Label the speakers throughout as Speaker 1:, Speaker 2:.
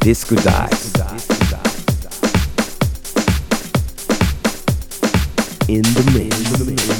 Speaker 1: Disco Dice. In the mix.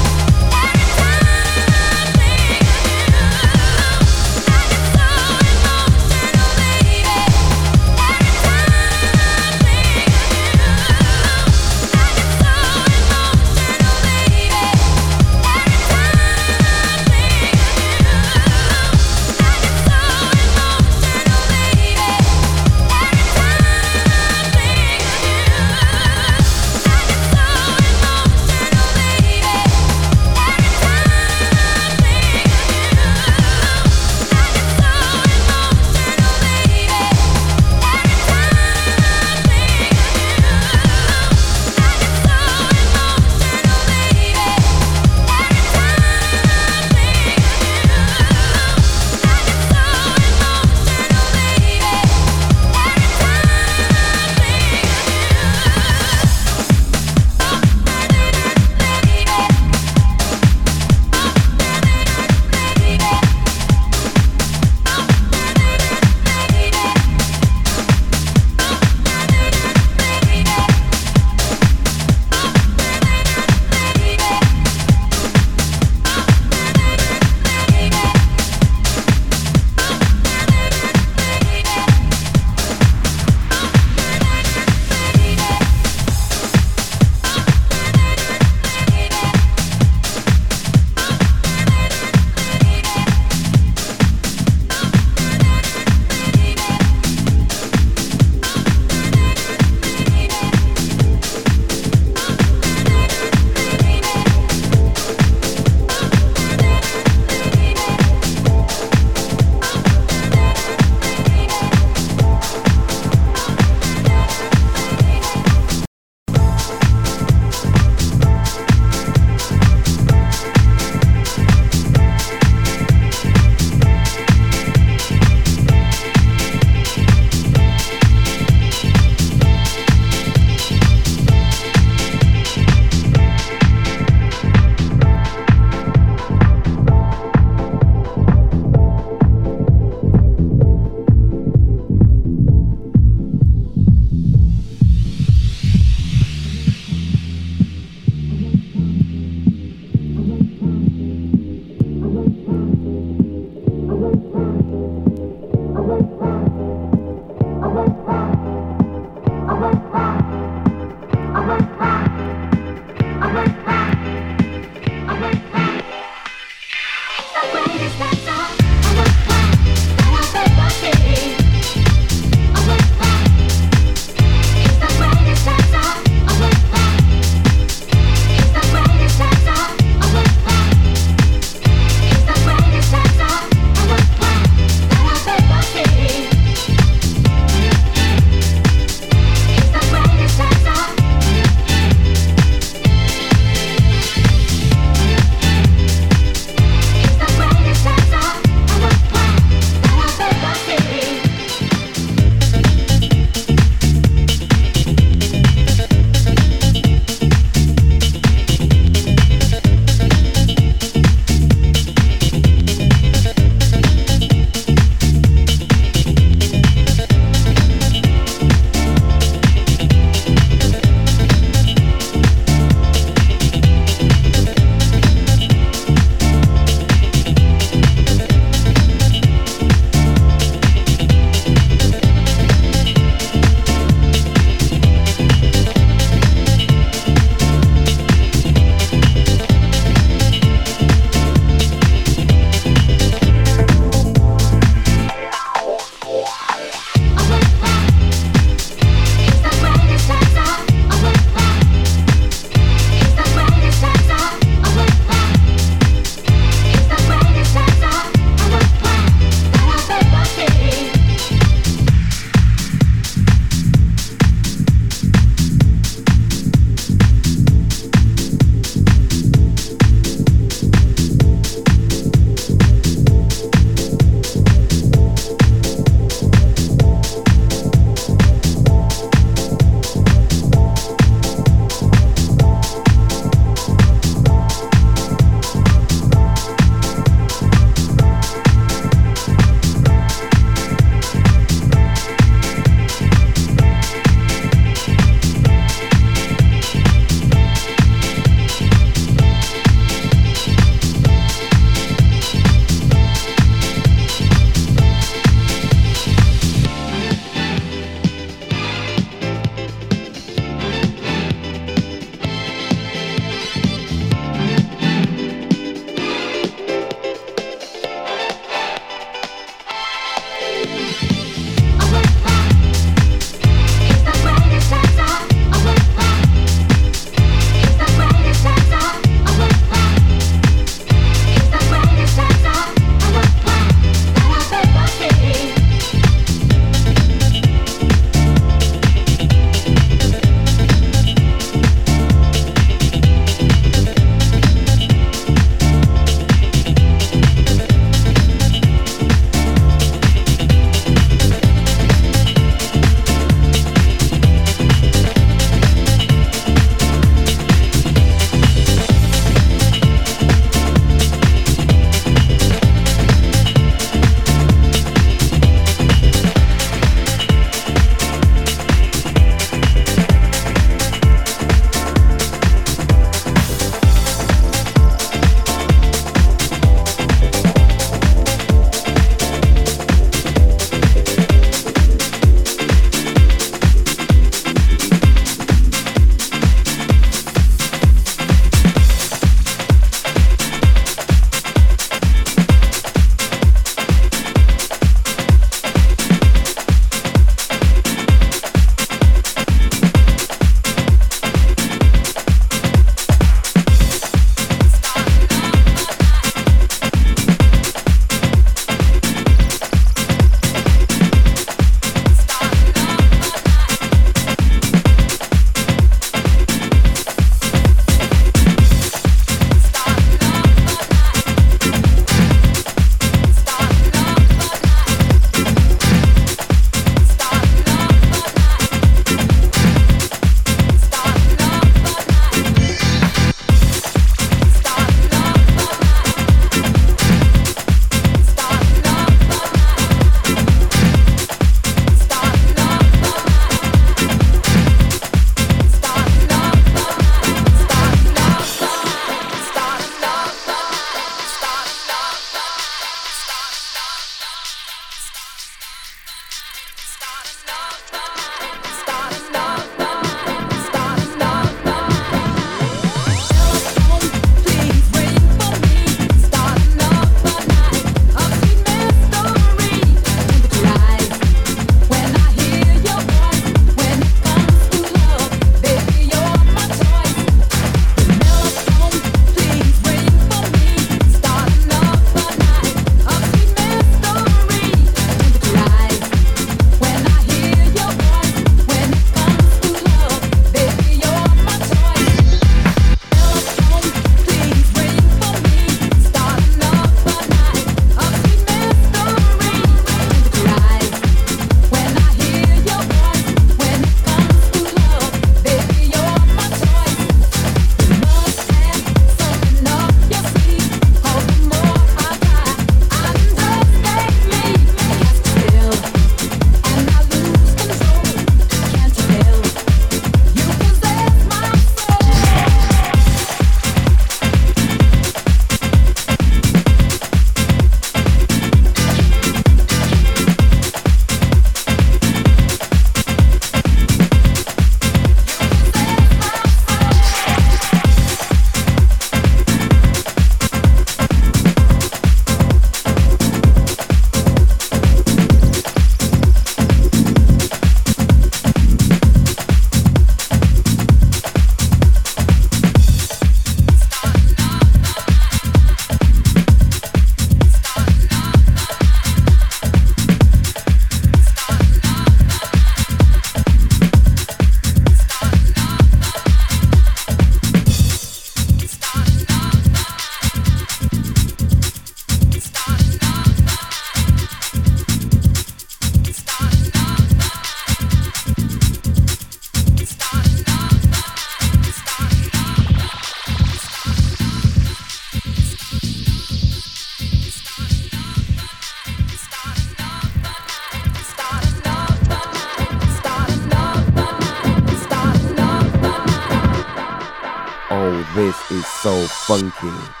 Speaker 1: 风景。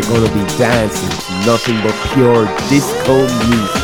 Speaker 1: Are gonna be dancing nothing but pure disco music.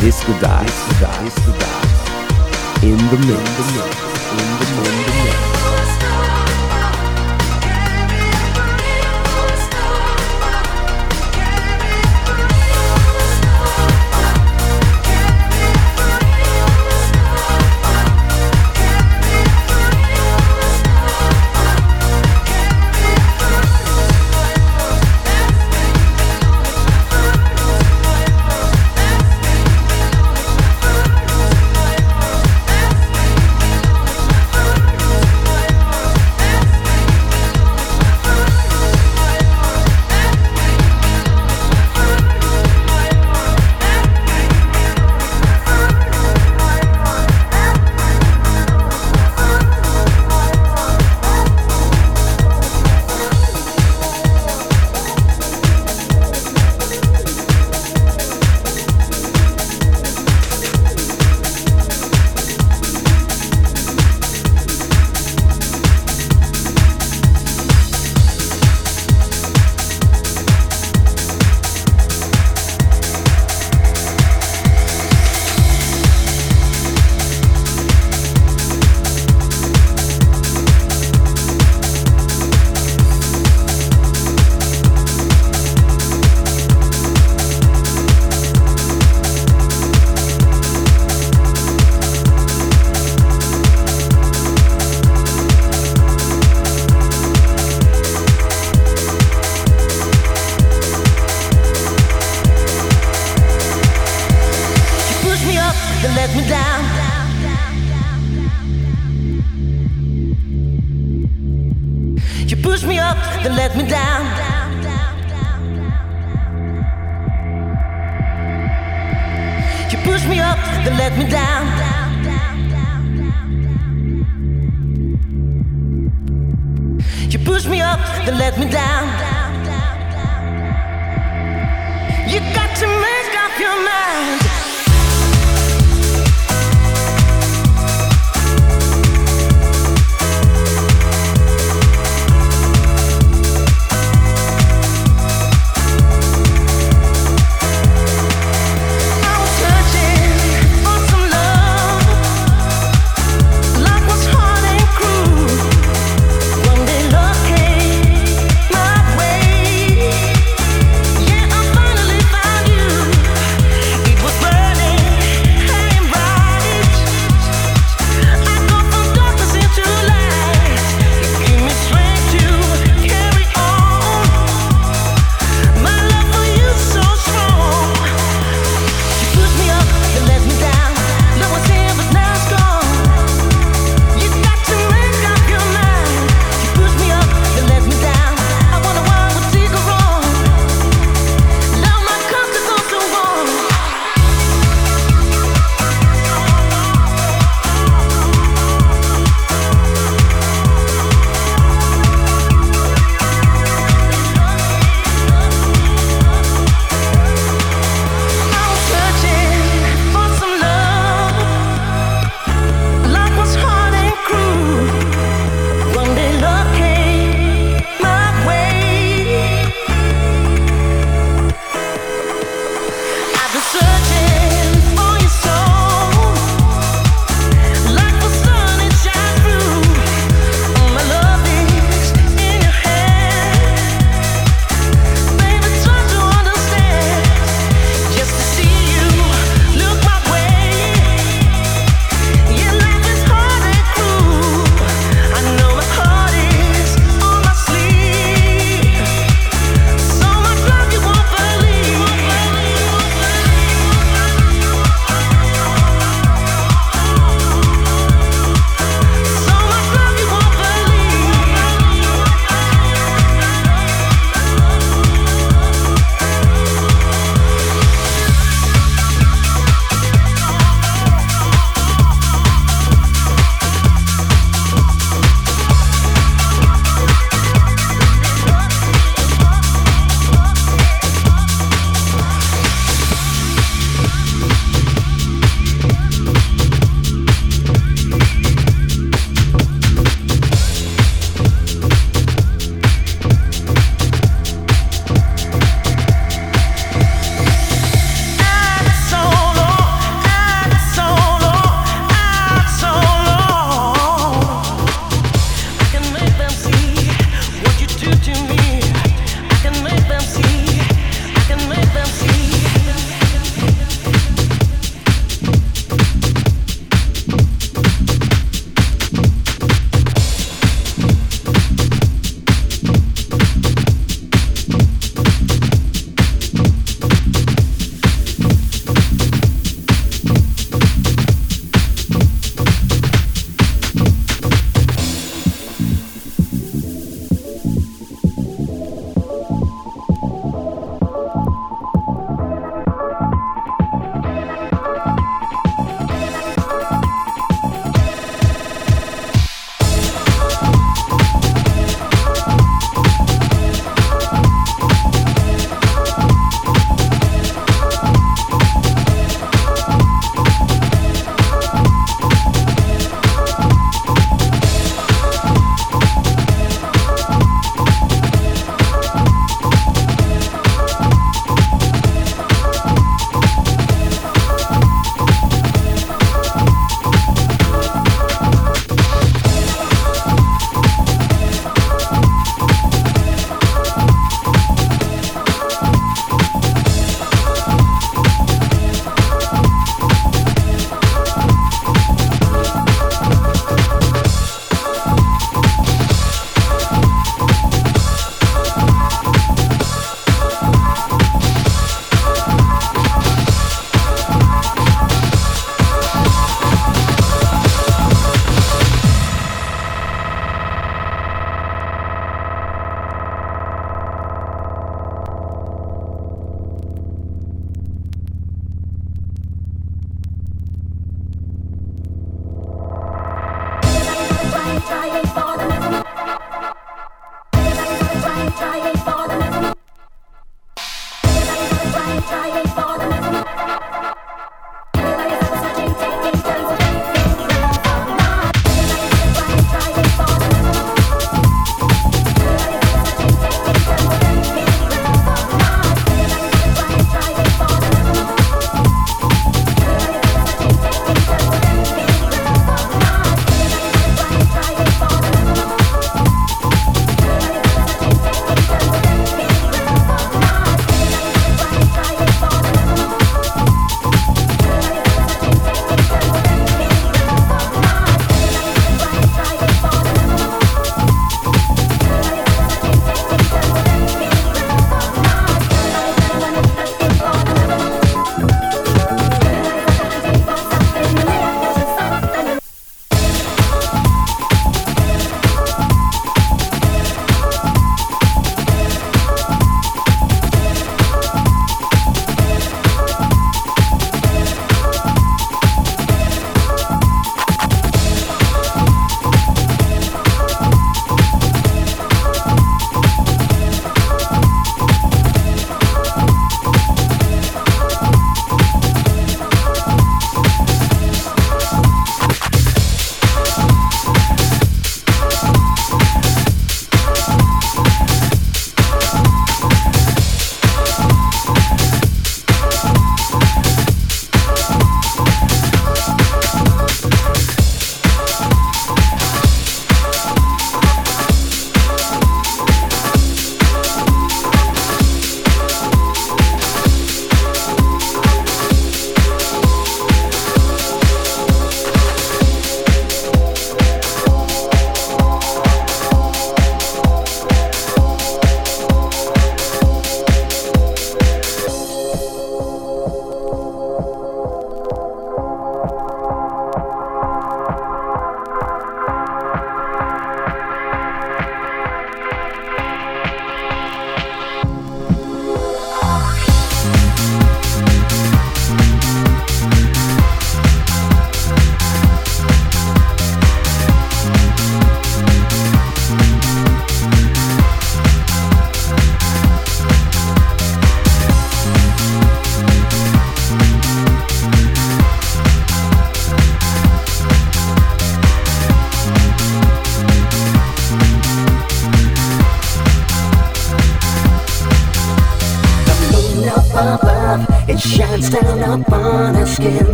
Speaker 1: Disco Dice, in the mix, in the mix, in the mix.
Speaker 2: that let me down. You push me up, then let me down. You push me up, then let me down. You push me up, then let me down. You got to make up your mind.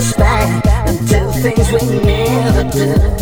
Speaker 3: The sky and do things we never do.